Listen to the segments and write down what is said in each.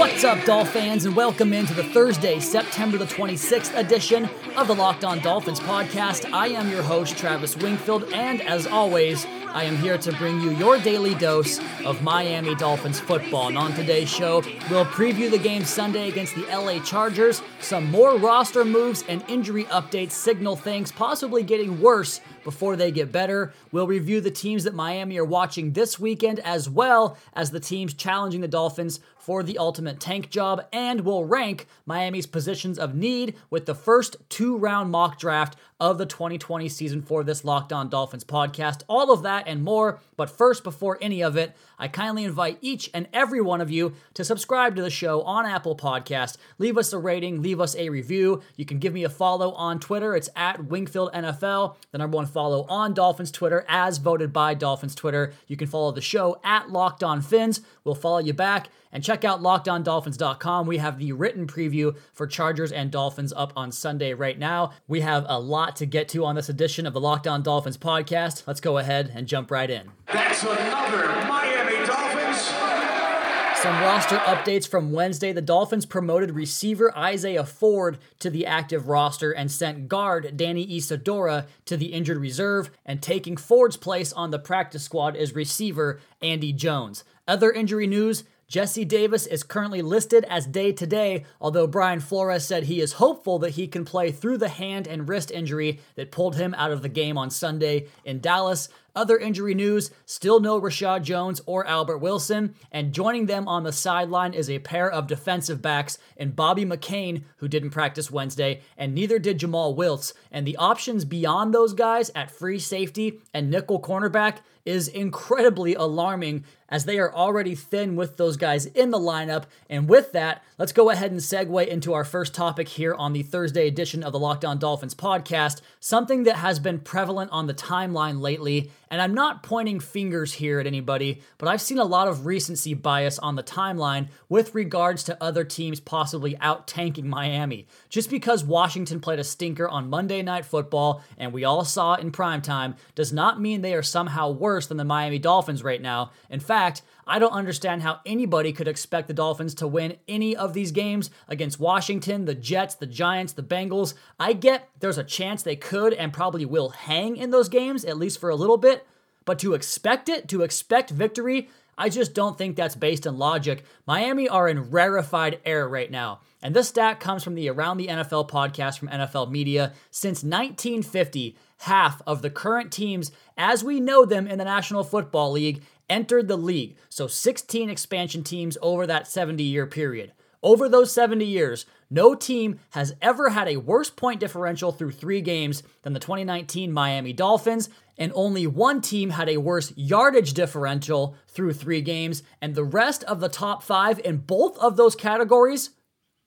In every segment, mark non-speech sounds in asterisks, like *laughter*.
What's up, Dolph fans, and welcome into the Thursday, September the 26th edition of the Locked On Dolphins podcast. I am your host, Travis Wingfield, and as always, I am here to bring you your daily dose of Miami Dolphins football. And on today's show, we'll preview the game Sunday against the LA Chargers, some more roster moves and injury updates signal things possibly getting worse before they get better. We'll review the teams that Miami are watching this weekend, as well as the teams challenging the Dolphins for the ultimate tank job, and we'll rank Miami's positions of need with the first two round mock draft of the 2020 season for this Locked On Dolphins podcast. All of that and more. But first, before any of it, I kindly invite each and every one of you to subscribe to the show on Apple Podcast. Leave us a rating, leave us a review. You can give me a follow on Twitter. It's at Wingfield NFL. The number one follow on Dolphins Twitter, as voted by Dolphins Twitter. You can follow the show at Locked On Fins. We'll follow you back. And check out lockedondolphins.com. We have the written preview for Chargers and Dolphins up on Sunday right now. We have a lot to get to on this edition of the Locked On Dolphins podcast. Let's go ahead and jump right in. That's another Miami. Some roster updates from Wednesday. The Dolphins promoted receiver Isaiah Ford to the active roster and sent guard Danny Isidora to the injured reserve. And taking Ford's place on the practice squad is receiver Andy Jones. Other injury news Jesse Davis is currently listed as day to day, although Brian Flores said he is hopeful that he can play through the hand and wrist injury that pulled him out of the game on Sunday in Dallas. Other injury news still no Reshad Jones or Albert Wilson, and joining them on the sideline is a pair of defensive backs in Bobby McCain, who didn't practice Wednesday, and neither did Jomal Wiltz. And the options beyond those guys at free safety and nickel cornerback is incredibly alarming as they are already thin with those guys in the lineup. And with that, let's go ahead and segue into our first topic here on the Thursday edition of the Locked On Dolphins podcast, something that has been prevalent on the timeline lately. And I'm not pointing fingers here at anybody, but I've seen a lot of recency bias on the timeline with regards to other teams possibly out tanking Miami. Just because Washington played a stinker on Monday Night Football and we all saw it in prime time does not mean they are somehow worse than the Miami Dolphins right now. In fact, fact, I don't understand how anybody could expect the Dolphins to win any of these games against Washington, the Jets, the Giants, the Bengals. I get there's a chance they could and probably will hang in those games, at least for a little bit. But to expect it, to expect victory, I just don't think that's based in logic. Miami are in rarefied air right now. And this stat comes from the Around the NFL podcast from NFL Media. Since 1950, half of the current teams as we know them in the National Football League entered the league. So 16 expansion teams over that 70 year period. Over those 70 years, no team has ever had a worse point differential through three games than the 2019 Miami Dolphins, and only one team had a worse yardage differential through three games, and the rest of the top five in both of those categories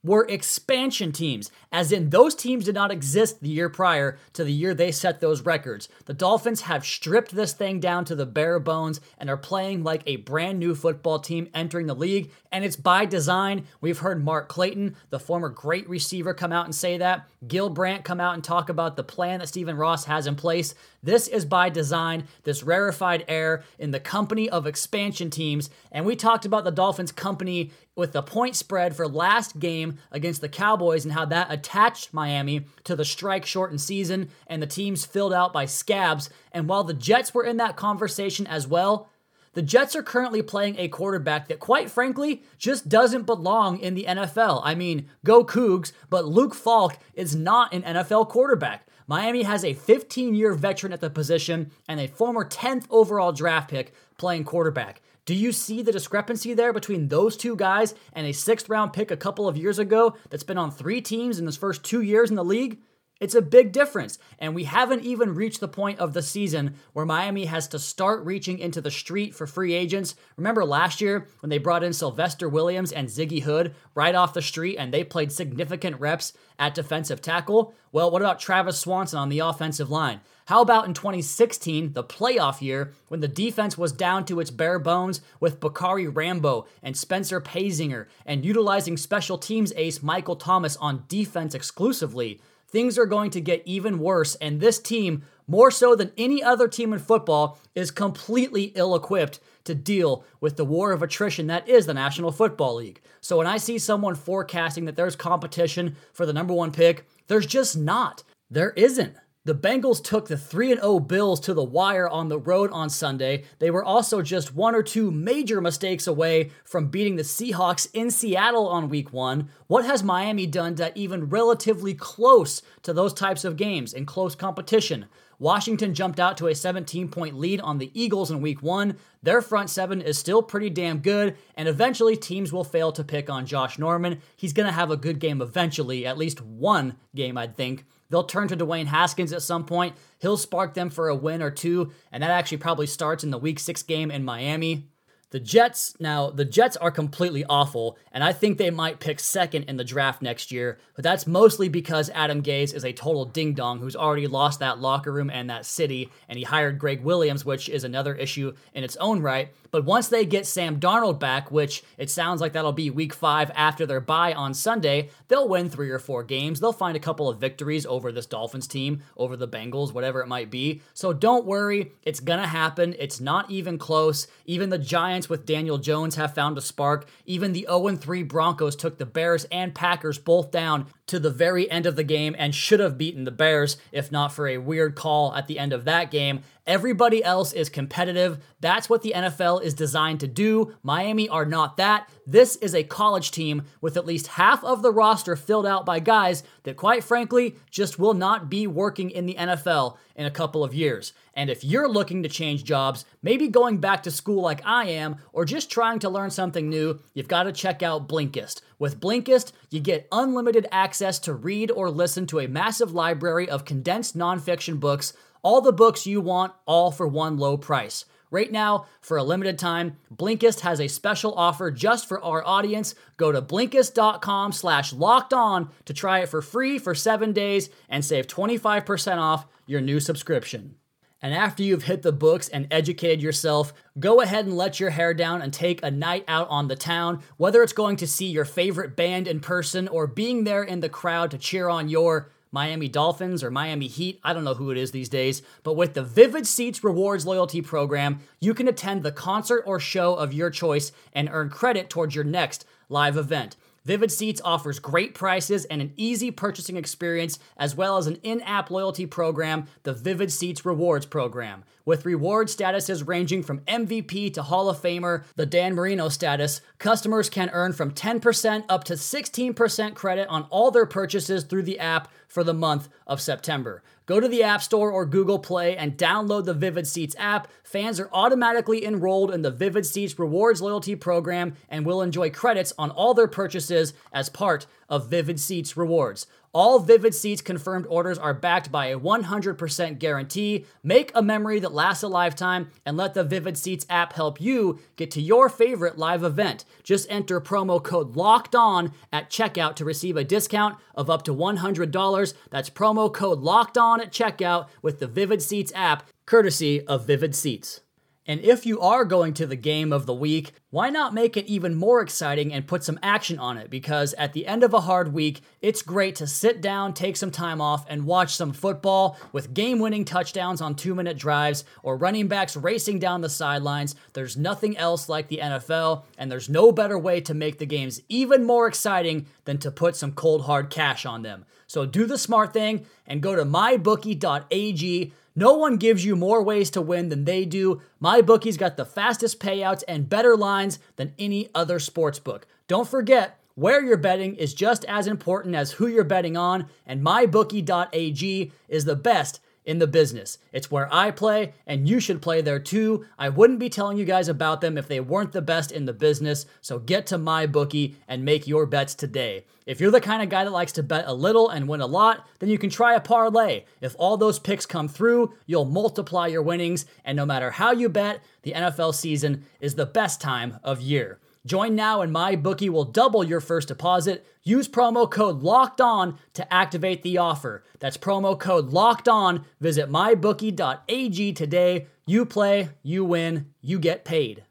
were expansion teams, as in those teams did not exist the year prior to the year they set those records. The Dolphins have stripped this thing down to the bare bones and are playing like a brand new football team entering the league, and it's by design. We've heard Mark Clayton, the former great receiver, come out and say that. Gil Brandt come out and talk about the plan that Stephen Ross has in place. This is by design, this rarefied air in the company of expansion teams, and we talked about the Dolphins' company with the point spread for last game against the Cowboys and how that attached Miami to the strike shortened season and the teams filled out by scabs. And while the Jets were in that conversation as well, the Jets are currently playing a quarterback that, quite frankly, just doesn't belong in the NFL. I mean, go Cougs, but Luke Falk is not an NFL quarterback. Miami has a 15 year veteran at the position and a former 10th overall draft pick playing quarterback. Do you see the discrepancy there between those two guys and a sixth round pick a couple of years ago that's been on three teams in his first two years in the league? It's a big difference. And we haven't even reached the point of the season where Miami has to start reaching into the street for free agents. Remember last year when they brought in Sylvester Williams and Ziggy Hood right off the street and they played significant reps at defensive tackle? Well, what about Travis Swanson on the offensive line? How about in 2016, the playoff year, when the defense was down to its bare bones with Bacarri Rambo and Spencer Paysinger and utilizing special teams ace Michael Thomas on defense exclusively? Things are going to get even worse, and this team, more so than any other team in football, is completely ill equipped to deal with the war of attrition that is the National Football League. So when I see someone forecasting that there's competition for the number one pick, there's just not. There isn't. The Bengals took the 3 0 Bills to the wire on the road on Sunday. They were also just one or two major mistakes away from beating the Seahawks in Seattle on week one. What has Miami done to even relatively close to those types of games in close competition? Washington jumped out to a 17 point lead on the Eagles in week one. Their front seven is still pretty damn good, and eventually teams will fail to pick on Josh Norman. He's going to have a good game eventually, at least one game, I'd think. They'll turn to Dwayne Haskins at some point. He'll spark them for a win or two, and that actually probably starts in the week six game in Miami. The Jets, now, the Jets are completely awful, and I think they might pick second in the draft next year, but that's mostly because Adam Gase is a total ding dong who's already lost that locker room and that city, and he hired Gregg Williams, which is another issue in its own right. But once they get Sam Darnold back, which it sounds like that'll be week five after their bye on Sunday, they'll win three or four games. They'll find a couple of victories over this Dolphins team, over the Bengals, whatever it might be. So don't worry, it's gonna happen. It's not even close. Even the Giants with Daniel Jones have found a spark. Even the 0 3 Broncos took the Bears and Packers both down to the very end of the game and should have beaten the Bears if not for a weird call at the end of that game. Everybody else is competitive. That's what the NFL is designed to do. Miami are not that. This is a college team with at least half of the roster filled out by guys that, quite frankly, just will not be working in the NFL in a couple of years. And if you're looking to change jobs, maybe going back to school like I am, or just trying to learn something new, you've got to check out Blinkist. With Blinkist, you get unlimited access to read or listen to a massive library of condensed nonfiction books all the books you want, all for one low price. Right now, for a limited time, Blinkist has a special offer just for our audience. Go to Blinkist.com slash locked on to try it for free for seven days and save 25% off your new subscription. And after you've hit the books and educated yourself, go ahead and let your hair down and take a night out on the town. Whether it's going to see your favorite band in person or being there in the crowd to cheer on your Miami Dolphins or Miami Heat, I don't know who it is these days, but with the Vivid Seats Rewards loyalty program, you can attend the concert or show of your choice and earn credit towards your next live event. Vivid Seats offers great prices and an easy purchasing experience, as well as an in app loyalty program, the Vivid Seats Rewards Program. With reward statuses ranging from MVP to Hall of Famer, the Dan Marino status, customers can earn from 10% up to 16% credit on all their purchases through the app for the month of September. Go to the App Store or Google Play and download the Vivid Seats app. Fans are automatically enrolled in the Vivid Seats Rewards Loyalty Program and will enjoy credits on all their purchases as part of Vivid Seats Rewards. All Vivid Seats confirmed orders are backed by a 100% guarantee. Make a memory that lasts a lifetime and let the Vivid Seats app help you get to your favorite live event. Just enter promo code LOCKED ON at checkout to receive a discount of up to $100. That's promo code LOCKED ON at checkout with the Vivid Seats app, courtesy of Vivid Seats. And if you are going to the game of the week, why not make it even more exciting and put some action on it? Because at the end of a hard week, it's great to sit down, take some time off, and watch some football with game winning touchdowns on two minute drives or running backs racing down the sidelines. There's nothing else like the NFL, and there's no better way to make the games even more exciting than to put some cold hard cash on them. So do the smart thing and go to mybookie.ag no one gives you more ways to win than they do. My bookie's got the fastest payouts and better lines than any other sports book. Don't forget, where you're betting is just as important as who you're betting on, and mybookie.ag is the best in the business. It's where I play, and you should play there too. I wouldn't be telling you guys about them if they weren't the best in the business, so get to my bookie and make your bets today. If you're the kind of guy that likes to bet a little and win a lot, then you can try a parlay. If all those picks come through, you'll multiply your winnings, and no matter how you bet, the NFL season is the best time of year. Join now and my bookie will double your first deposit. Use promo code LOCKED ON to activate the offer. That's promo code LOCKED ON. Visit mybookie.ag today. You play, you win, you get paid.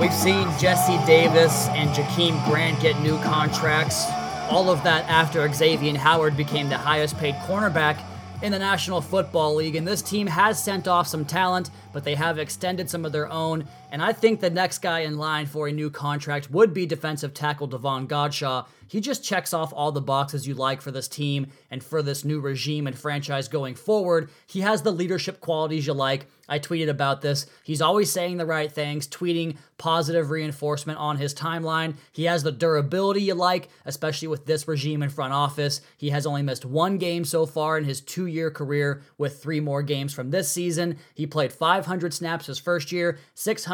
We've seen Jesse Davis and Jakeem Grant get new contracts. All of that after Xavier Howard became the highest paid cornerback in the National Football League. And this team has sent off some talent, but they have extended some of their own. And I think the next guy in line for a new contract would be defensive tackle Davon Godchaux. He just checks off all the boxes you like for this team and for this new regime and franchise going forward. He has the leadership qualities you like. I tweeted about this. He's always saying the right things, tweeting positive reinforcement on his timeline. He has the durability you like, especially with this regime in front office. He has only missed one game so far in his two year career, with three more games from this season. He played 500 snaps his first year,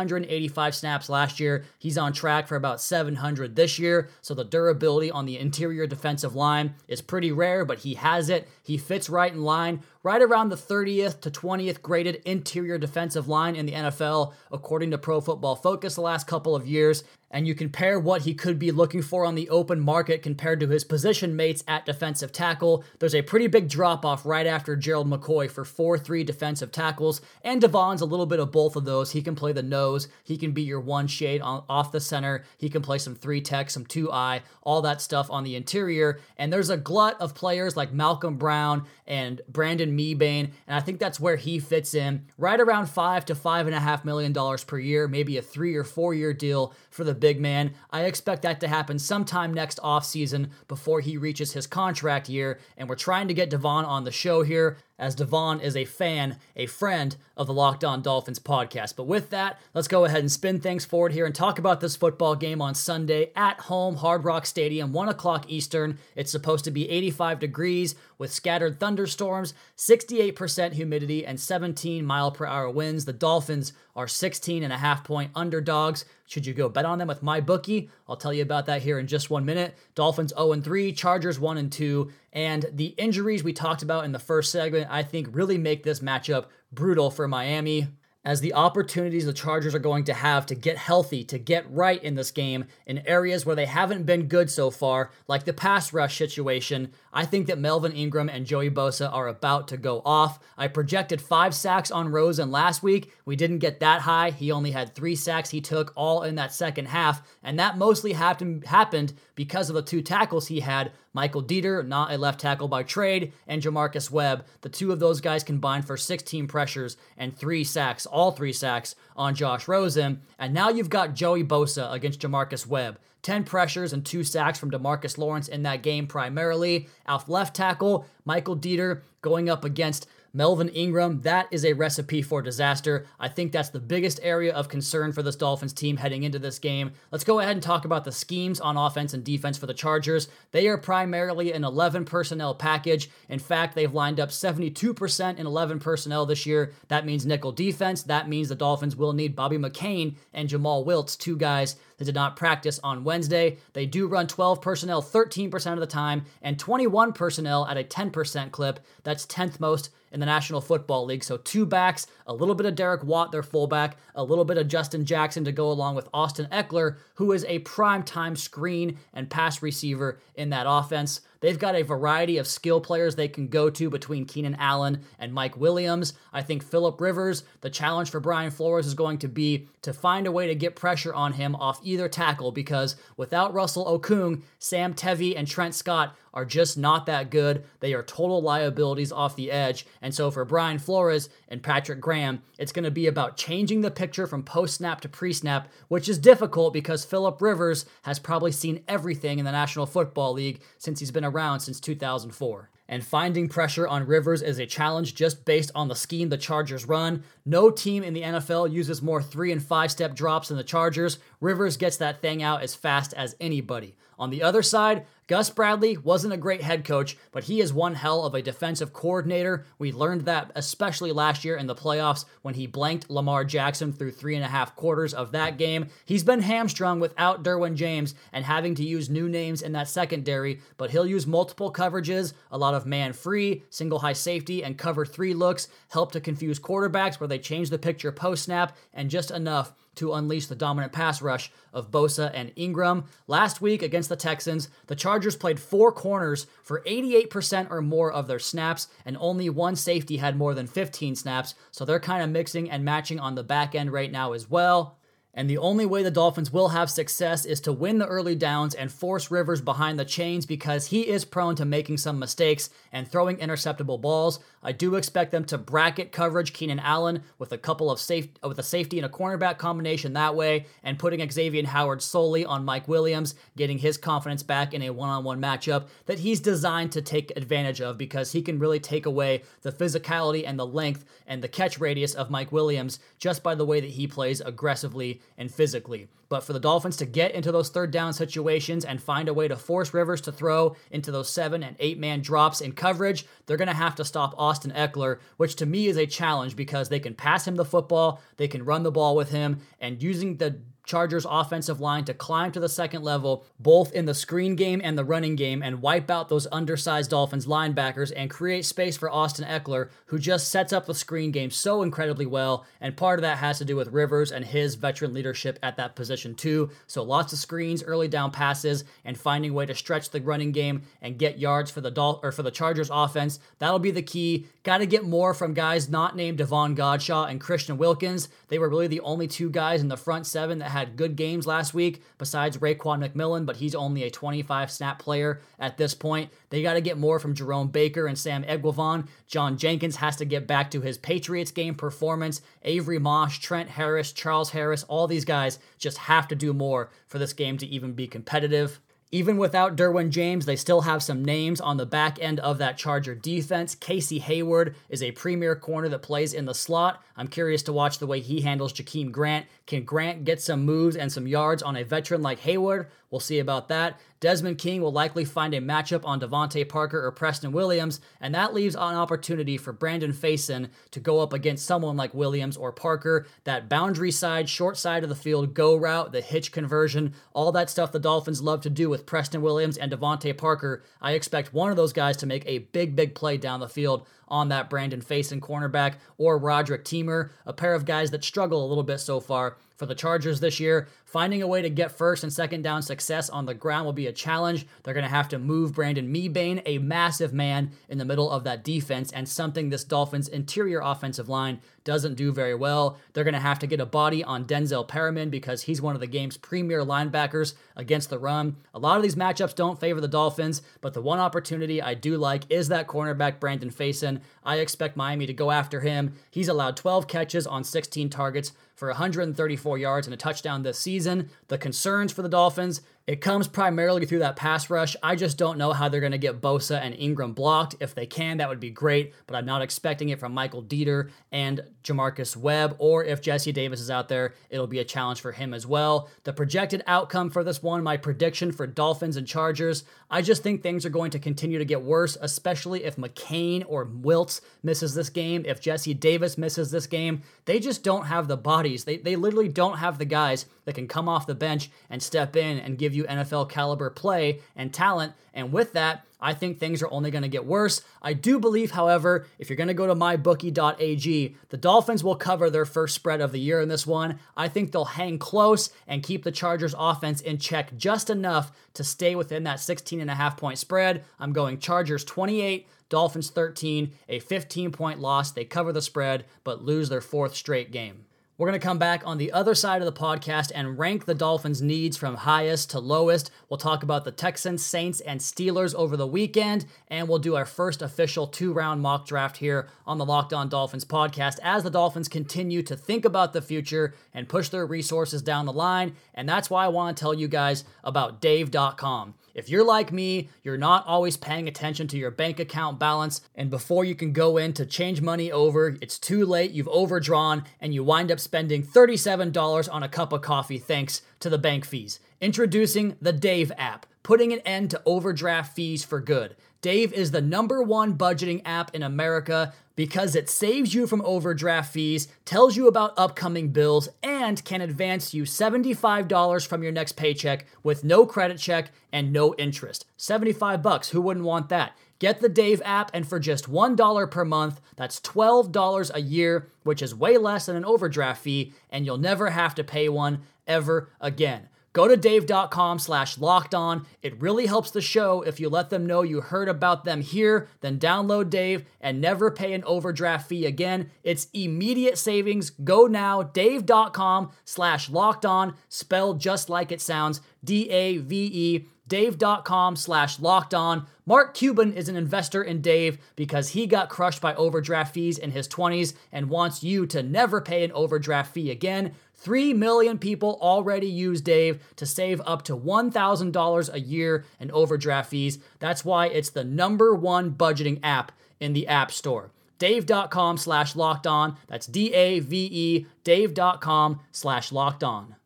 685 snaps last year. He's on track for about 700 this year, so the durability on the interior defensive line is pretty rare, but he has it. He fits right in line right around the 30th to 20th graded interior defensive line in the NFL, according to Pro Football Focus the last couple of years and you compare what he could be looking for on the open market compared to his position mates at defensive tackle, there's a pretty big drop off right after Gerald McCoy for 4 3 defensive tackles. And Davon's a little bit of both of those. He can play the nose, he can be your one shade on, off the center, he can play some 3 tech, some 2 eye, all that stuff on the interior. And there's a glut of players like Malcolm Brown and Brandon Mebane, and I think that's where he fits in, right around five to five and a half million dollars per year, maybe a three or four year deal for the big man. I expect that to happen sometime next offseason before he reaches his contract year. And we're trying to get Davon on the show here as Davon is a fan, a friend of the Locked On Dolphins podcast. But with that, let's go ahead and spin things forward here and talk about this football game on Sunday at home, Hard Rock Stadium, 1 o'clock Eastern. It's supposed to be 85 degrees with scattered thunderstorms, 68% humidity, and 17 mile per hour winds. The Dolphins are 16 and a half point underdogs. Should you go bet on them with my bookie? I'll tell you about that here in just one minute. Dolphins 0 and 3, Chargers 1 and 2, and the injuries we talked about in the first segment, I think, really make this matchup brutal for Miami as the opportunities the Chargers are going to have to get healthy, to get right in this game in areas where they haven't been good so far, like the pass rush situation, I think that Melvin Ingram and Joey Bosa are about to go off. I projected five sacks on Rosen last week. We didn't get that high. He only had three sacks he took all in that second half, and that mostly happened happened because of the two tackles he had Michael Deiter, not a left tackle by trade, and J'Marcus Webb. The two of those guys combined for 16 pressures and three sacks, all three sacks on Josh Rosen. And now you've got Joey Bosa against J'Marcus Webb. 10 pressures and two sacks from DeMarcus Lawrence in that game primarily. Off left tackle, Michael Deiter going up against Melvin Ingram, that is a recipe for disaster. I think that's the biggest area of concern for this Dolphins team heading into this game. Let's go ahead and talk about the schemes on offense and defense for the Chargers. They are primarily an 11 personnel package. In fact, they've lined up 72% in 11 personnel this year. That means nickel defense. That means the Dolphins will need Bobby McCain and Jomal Wiltz, two guys that did not practice on Wednesday. They do run 12 personnel 13% of the time and 21 personnel at a 10% clip. That's 10th most in the National Football League. So two backs, a little bit of Derek Watt, their fullback, a little bit of Justin Jackson to go along with Austin Ekeler, who is a prime time screen and pass receiver in that offense. They've got a variety of skill players they can go to between Keenan Allen and Mike Williams. I think Philip Rivers, the challenge for Brian Flores is going to be to find a way to get pressure on him off either tackle because without Russell Okung, Sam Tevi and Trent Scott are just not that good. They are total liabilities off the edge. And so for Brian Flores and Patrick Graham, it's going to be about changing the picture from post snap to pre snap, which is difficult because Philip Rivers has probably seen everything in the National Football League since he's been around since 2004 and finding pressure on Rivers is a challenge just based on the scheme the Chargers run. No team in the NFL uses more three and five step drops than the Chargers. Rivers gets that thing out as fast as anybody. On the other side, Gus Bradley wasn't a great head coach, but he is one hell of a defensive coordinator. We learned that especially last year in the playoffs when he blanked Lamar Jackson through three and a half quarters of that game. He's been hamstrung without Derwin James and having to use new names in that secondary, but he'll use multiple coverages, a lot of man free, single high safety, and cover three looks, help to confuse quarterbacks where they change the picture post snap, and just enough to unleash the dominant pass rush of Bosa and Ingram. Last week against the Texans, the Chargers played four corners for 88% or more of their snaps, and only one safety had more than 15 snaps, so they're kind of mixing and matching on the back end right now as well. And the only way the Dolphins will have success is to win the early downs and force Rivers behind the chains because he is prone to making some mistakes and throwing interceptable balls. I do expect them to bracket coverage Keenan Allen with a couple of safe uh, with a safety and a cornerback combination that way, and putting Xavier Howard solely on Mike Williams, getting his confidence back in a one-on-one matchup that he's designed to take advantage of because he can really take away the physicality and the length and the catch radius of Mike Williams just by the way that he plays aggressively and physically. But for the Dolphins to get into those third down situations and find a way to force Rivers to throw into those seven and eight man drops in coverage, they're going to have to stop Austin Ekeler, which to me is a challenge because they can pass him the football, they can run the ball with him, and using the Chargers offensive line to climb to the second level, both in the screen game and the running game, and wipe out those undersized Dolphins linebackers and create space for Austin Ekeler, who just sets up the screen game so incredibly well. And part of that has to do with Rivers and his veteran leadership at that position, too. So lots of screens, early down passes, and finding a way to stretch the running game and get yards for the Dol- or for the Chargers offense. That'll be the key. Got to get more from guys not named Davon Godchaux and Christian Wilkins. They were really the only two guys in the front seven that had good games last week, besides Raekwon McMillan, but he's only a 25 snap player at this point. They got to get more from Jerome Baker and Sam Eguavoen. John Jenkins has to get back to his Patriots game performance. Avery Moss, Trent Harris, Charles Harris, all these guys just have to do more for this game to even be competitive. Even without Derwin James, they still have some names on the back end of that Charger defense. Casey Hayward is a premier corner that plays in the slot. I'm curious to watch the way he handles Jakeem Grant. Can Grant get some moves and some yards on a veteran like Hayward? We'll see about that. Desmond King will likely find a matchup on DeVante Parker or Preston Williams, and that leaves an opportunity for Brandon Facyson to go up against someone like Williams or Parker. That boundary side, short side of the field, go route, the hitch conversion, all that stuff the Dolphins love to do with Preston Williams and DeVante Parker. I expect one of those guys to make a big, big play down the field on that Brandon Facyson cornerback or Roderic Teamer, a pair of guys that struggle a little bit so far for the Chargers this year. Finding a way to get first and second down success on the ground will be a challenge. They're going to have to move Brandon Mebane, a massive man in the middle of that defense, and something this Dolphins interior offensive line doesn't do very well. They're going to have to get a body on Denzel Perryman because he's one of the game's premier linebackers against the run. A lot of these matchups don't favor the Dolphins, but the one opportunity I do like is that cornerback Brandon Facyson. I expect Miami to go after him. He's allowed 12 catches on 16 targets for 134 yards and a touchdown this season. The concerns for the Dolphins it comes primarily through that pass rush. I just don't know how they're going to get Bosa and Ingram blocked. If they can, that would be great, but I'm not expecting it from Michael Deiter and J'Marcus Webb, or if Jesse Davis is out there, it'll be a challenge for him as well. The projected outcome for this one, my prediction for Dolphins and Chargers, I just think things are going to continue to get worse, especially if McCain or Wiltz misses this game, if Jesse Davis misses this game. They just don't have the bodies. They, they literally don't have the guys that can come off the bench and step in and give you NFL caliber play and talent. And with that, I think things are only going to get worse. I do believe, however, if you're going to go to mybookie.ag, the Dolphins will cover their first spread of the year in this one. I think they'll hang close and keep the Chargers offense in check just enough to stay within that 16 and a half point spread. I'm going Chargers 28, Dolphins 13, a 15 point loss. They cover the spread but lose their fourth straight game. We're going to come back on the other side of the podcast and rank the Dolphins' needs from highest to lowest. We'll talk about the Texans, Saints, and Steelers over the weekend, and we'll do our first official two round mock draft here on the Locked On Dolphins podcast as the Dolphins continue to think about the future and push their resources down the line. And that's why I want to tell you guys about Dave.com. If you're like me, you're not always paying attention to your bank account balance, and before you can go in to change money over, it's too late, you've overdrawn, and you wind up spending $37 on a cup of coffee thanks to the bank fees. Introducing the Dave app, putting an end to overdraft fees for good. Dave is the number one budgeting app in America because it saves you from overdraft fees, tells you about upcoming bills, and can advance you $75 from your next paycheck with no credit check and no interest. 75 bucks, who wouldn't want that? Get the Dave app, and for just $1 per month, that's $12 a year, which is way less than an overdraft fee, and you'll never have to pay one ever again. Go to dave.com slash locked on. It really helps the show if you let them know you heard about them here. Then download Dave and never pay an overdraft fee again. It's immediate savings. Go now, dave.com slash locked on, spelled just like it sounds D A V E. Dave.com slash locked on. Mark Cuban is an investor in Dave because he got crushed by overdraft fees in his 20s and wants you to never pay an overdraft fee again. 3 million people already use Dave to save up to $1,000 a year in overdraft fees. That's why it's the number one budgeting app in the App Store. Dave.com slash locked on. That's D A V E, Dave.com slash locked on.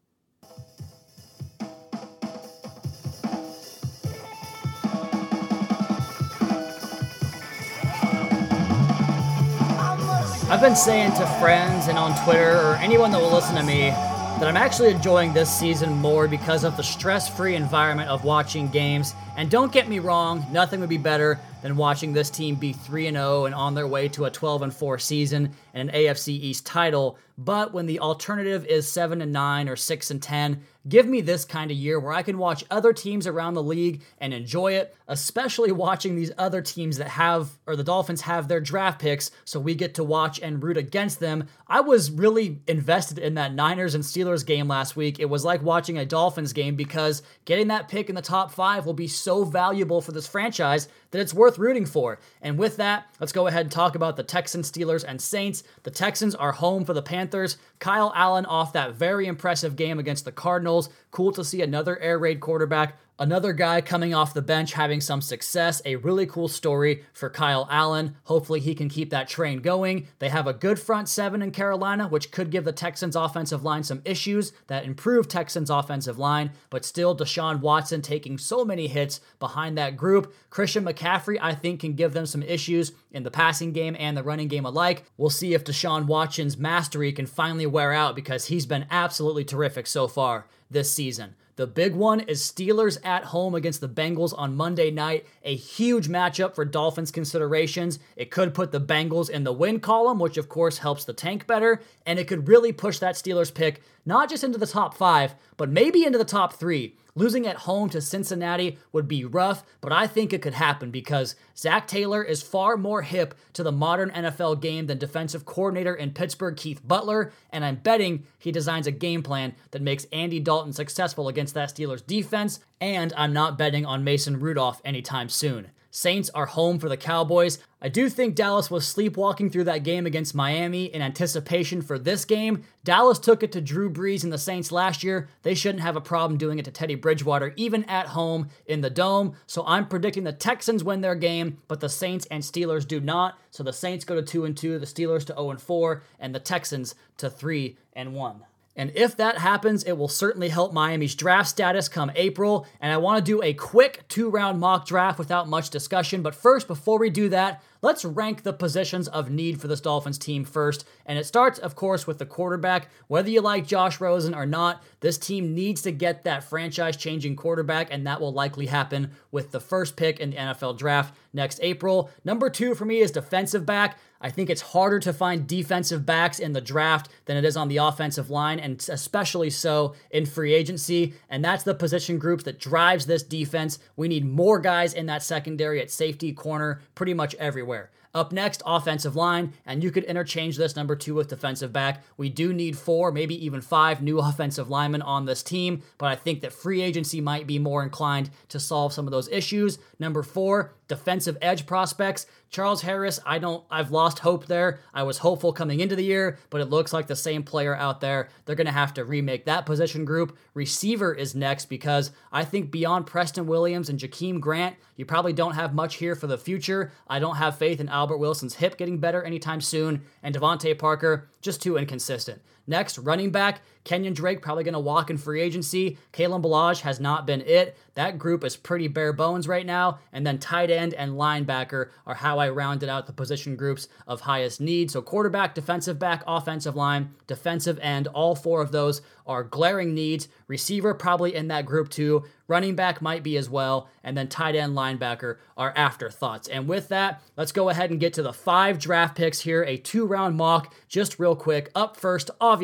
I've been saying to friends and on Twitter or anyone that will listen to me that I'm actually enjoying this season more because of the stress free environment of watching games. And don't get me wrong, nothing would be better than watching this team be 3 0 and on their way to a 12 4 season and an AFC East title. But when the alternative is 7 and 9 or 6 and 10, give me this kind of year where I can watch other teams around the league and enjoy it, especially watching these other teams that have, or the Dolphins have their draft picks, so we get to watch and root against them. I was really invested in that Niners and Steelers game last week. It was like watching a Dolphins game because getting that pick in the top five will be so valuable for this franchise that it's worth rooting for. And with that, let's go ahead and talk about the Texans, Steelers, and Saints. The Texans are home for the Panthers. Kyle Allen off that very impressive game against the Cardinals. Cool to see another air raid quarterback Another guy coming off the bench having some success. A really cool story for Kyle Allen. Hopefully, he can keep that train going. They have a good front seven in Carolina, which could give the Texans' offensive line some issues that improve Texans' offensive line, but still, Deshaun Watson taking so many hits behind that group. Christian McCaffrey, I think, can give them some issues in the passing game and the running game alike. We'll see if Deshaun Watson's mastery can finally wear out because he's been absolutely terrific so far this season. The big one is Steelers at home against the Bengals on Monday night. A huge matchup for Dolphins considerations. It could put the Bengals in the win column, which of course helps the tank better, and it could really push that Steelers pick not just into the top five, but maybe into the top three. Losing at home to Cincinnati would be rough, but I think it could happen because Zac Taylor is far more hip to the modern NFL game than defensive coordinator in Pittsburgh Keith Butler, and I'm betting he designs a game plan that makes Andy Dalton successful against that Steelers defense, and I'm not betting on Mason Rudolph anytime soon. Saints are home for the Cowboys. I do think Dallas was sleepwalking through that game against Miami in anticipation for this game. Dallas took it to Drew Brees and the Saints last year. They shouldn't have a problem doing it to Teddy Bridgewater, even at home in the Dome. So I'm predicting the Texans win their game, but the Saints and Steelers do not. So the Saints go to 2 and 2, the Steelers to 0 and 4, and the Texans to 3 and 1. And if that happens, it will certainly help Miami's draft status come April. And I want to do a quick two round mock draft without much discussion. But first, before we do that, let's rank the positions of need for this Dolphins team first. And it starts, of course, with the quarterback. Whether you like Josh Rosen or not, this team needs to get that franchise changing quarterback, and that will likely happen with the first pick in the NFL draft next April. Number two for me is defensive back. I think it's harder to find defensive backs in the draft than it is on the offensive line, and especially so in free agency. And that's the position group that drives this defense. We need more guys in that secondary at safety, corner, pretty much everywhere. Up next, offensive line, and you could interchange this number two with defensive back. We do need four, maybe even five new *laughs* offensive linemen on this team, but I think that free agency might be more inclined to solve some of those issues. Number four, defensive edge prospects. Charles Harris, I don't I've lost hope there. I was hopeful coming into the year, but it looks like the same player out there. They're going to have to remake that position group. Receiver is next because I think beyond Preston Williams and Jakeem Grant, you probably don't have much here for the future. I don't have faith in Albert Wilson's hip getting better anytime soon, and DeVante Parker just too inconsistent. Next, running back, Kenyan Drake probably going to walk in free agency. Kalen Ballage has not been it. That group is pretty bare bones right now. And then tight end and linebacker are how I rounded out the position groups of highest need. So quarterback, defensive back, offensive line, defensive end, all four of those are glaring needs. Receiver probably in that group too. Running back might be as well. And then tight end linebacker are afterthoughts. And with that, let's go ahead and get to the five draft picks here. A two round mock, just real quick. Up first, obviously,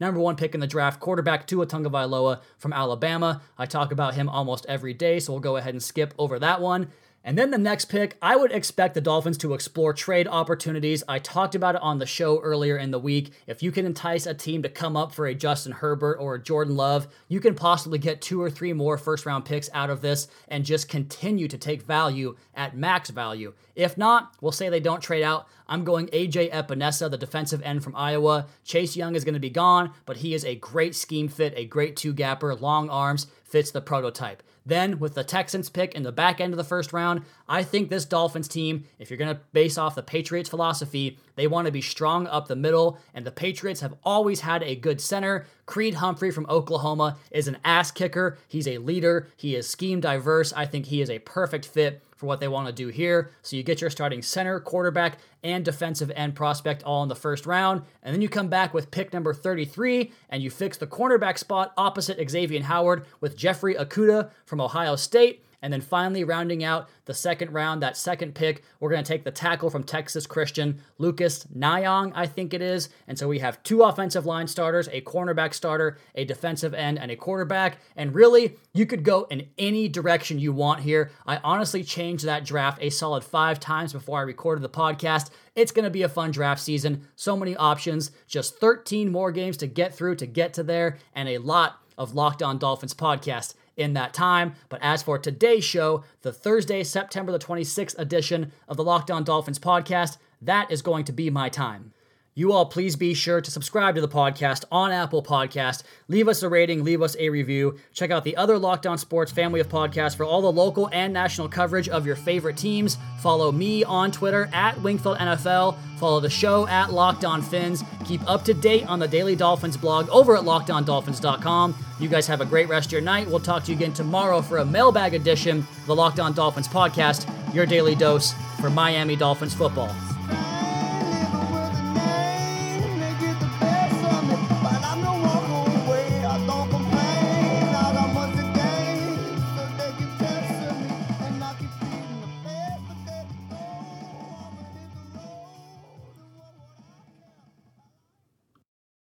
number one pick in the draft, quarterback Tua Tagovailoa from Alabama. I talk about him almost every day, so we'll go ahead and skip over that one. And then the next pick, I would expect the Dolphins to explore trade opportunities. I talked about it on the show earlier in the week. If you can entice a team to come up for a Justin Herbert or a Jordan Love, you can possibly get two or three more first round picks out of this and just continue to take value at max value. If not, we'll say they don't trade out. I'm going AJ Epenesa, the defensive end from Iowa. Chase Young is going to be gone, but he is a great scheme fit, a great two gapper, long arms, fits the prototype. Then, with the Texans pick in the back end of the first round, I think this Dolphins team, if you're going to base off the Patriots' philosophy, they want to be strong up the middle, and the Patriots have always had a good center. Creed Humphrey from Oklahoma is an ass kicker. He's a leader, he is scheme diverse. I think he is a perfect fit for what they want to do here. So you get your starting center, quarterback, and defensive end prospect all in the first round. And then you come back with pick number 33 and you fix the cornerback spot opposite Xavier Howard with Jeffrey Okudah from Ohio State. And then finally, rounding out the second round, that second pick, we're going to take the tackle from Texas Christian, Lucas Niang, I think it is. And so we have two offensive line starters, a cornerback starter, a defensive end, and a quarterback. And really, you could go in any direction you want here. I honestly changed that draft a solid five times before I recorded the podcast. It's going to be a fun draft season. So many options, just 13 more games to get through to get to there, and a lot of Locked On Dolphins podcast in that time. But as for today's show, the Thursday, September the 26th edition of the Locked On Dolphins podcast, that is going to be my time. You all please be sure to subscribe to the podcast on Apple Podcast. Leave us a rating, leave us a review. Check out the other Locked On Sports family of podcasts for all the local and national coverage of your favorite teams. Follow me on Twitter at Wingfield NFL. Follow the show at Locked On Fins. Keep up to date on the Daily Dolphins blog over at LockedOnDolphins.com. You guys have a great rest of your night. We'll talk to you again tomorrow for a mailbag edition of the Locked On Dolphins podcast, your daily dose for Miami Dolphins football.